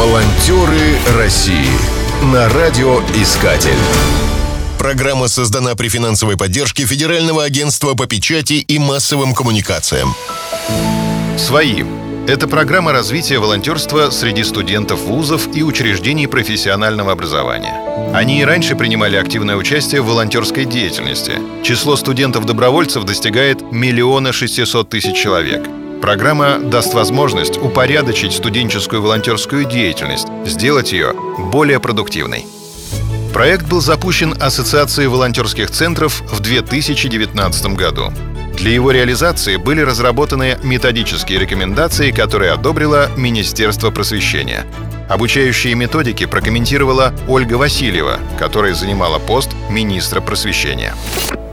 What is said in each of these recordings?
Волонтеры России на радиоискатель. Программа создана при финансовой поддержке Федерального агентства по печати и массовым коммуникациям. Свои. Это программа развития волонтерства среди студентов вузов и учреждений профессионального образования. Они и раньше принимали активное участие в волонтерской деятельности. Число студентов-добровольцев достигает миллиона шестисот тысяч человек – Программа даст возможность упорядочить студенческую волонтерскую деятельность, сделать ее более продуктивной. Проект был запущен Ассоциацией волонтерских центров в 2019 году. Для его реализации были разработаны методические рекомендации, которые одобрило Министерство просвещения. Обучающие методики прокомментировала Ольга Васильева, которая занимала пост министра просвещения.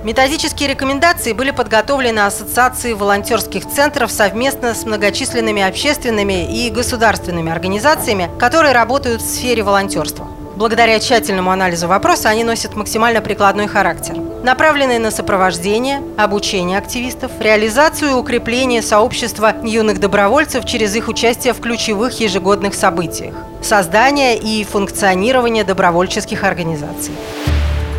Методические рекомендации были подготовлены Ассоциацией волонтерских центров совместно с многочисленными общественными и государственными организациями, которые работают в сфере волонтерства. Благодаря тщательному анализу вопроса они носят максимально прикладной характер, направленные на сопровождение, обучение активистов, реализацию и укрепление сообщества юных добровольцев через их участие в ключевых ежегодных событиях, создание и функционирование добровольческих организаций.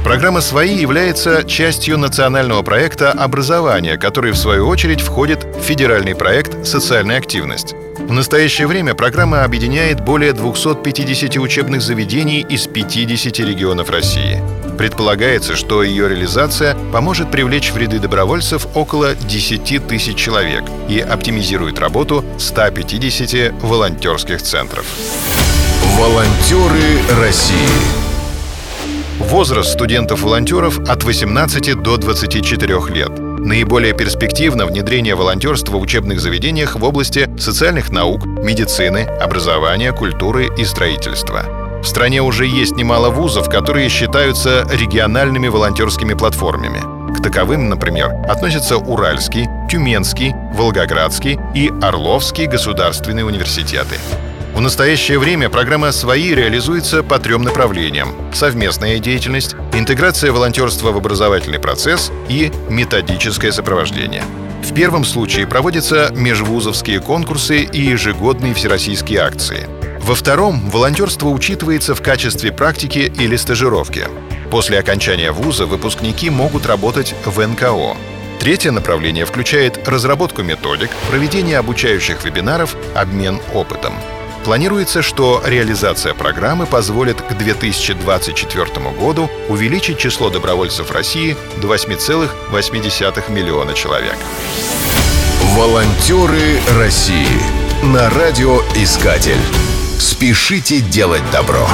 Программа «Свои» является частью национального проекта образования, который, в свою очередь, входит в федеральный проект «Социальная активность». В настоящее время программа объединяет более 250 учебных заведений из 50 регионов России. Предполагается, что ее реализация поможет привлечь в ряды добровольцев около 10 тысяч человек и оптимизирует работу 150 волонтерских центров. Волонтеры России Возраст студентов-волонтеров от 18 до 24 лет. Наиболее перспективно внедрение волонтерства в учебных заведениях в области социальных наук, медицины, образования, культуры и строительства. В стране уже есть немало вузов, которые считаются региональными волонтерскими платформами. К таковым, например, относятся Уральский, Тюменский, Волгоградский и Орловский государственные университеты. В настоящее время программа «Свои» реализуется по трем направлениям – совместная деятельность, интеграция волонтерства в образовательный процесс и методическое сопровождение. В первом случае проводятся межвузовские конкурсы и ежегодные всероссийские акции. Во втором волонтерство учитывается в качестве практики или стажировки. После окончания вуза выпускники могут работать в НКО. Третье направление включает разработку методик, проведение обучающих вебинаров, обмен опытом. Планируется, что реализация программы позволит к 2024 году увеличить число добровольцев России до 8,8 миллиона человек. Волонтеры России на радиоискатель. Спешите делать добро.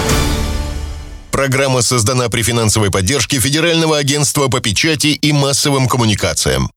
Программа создана при финансовой поддержке Федерального агентства по печати и массовым коммуникациям.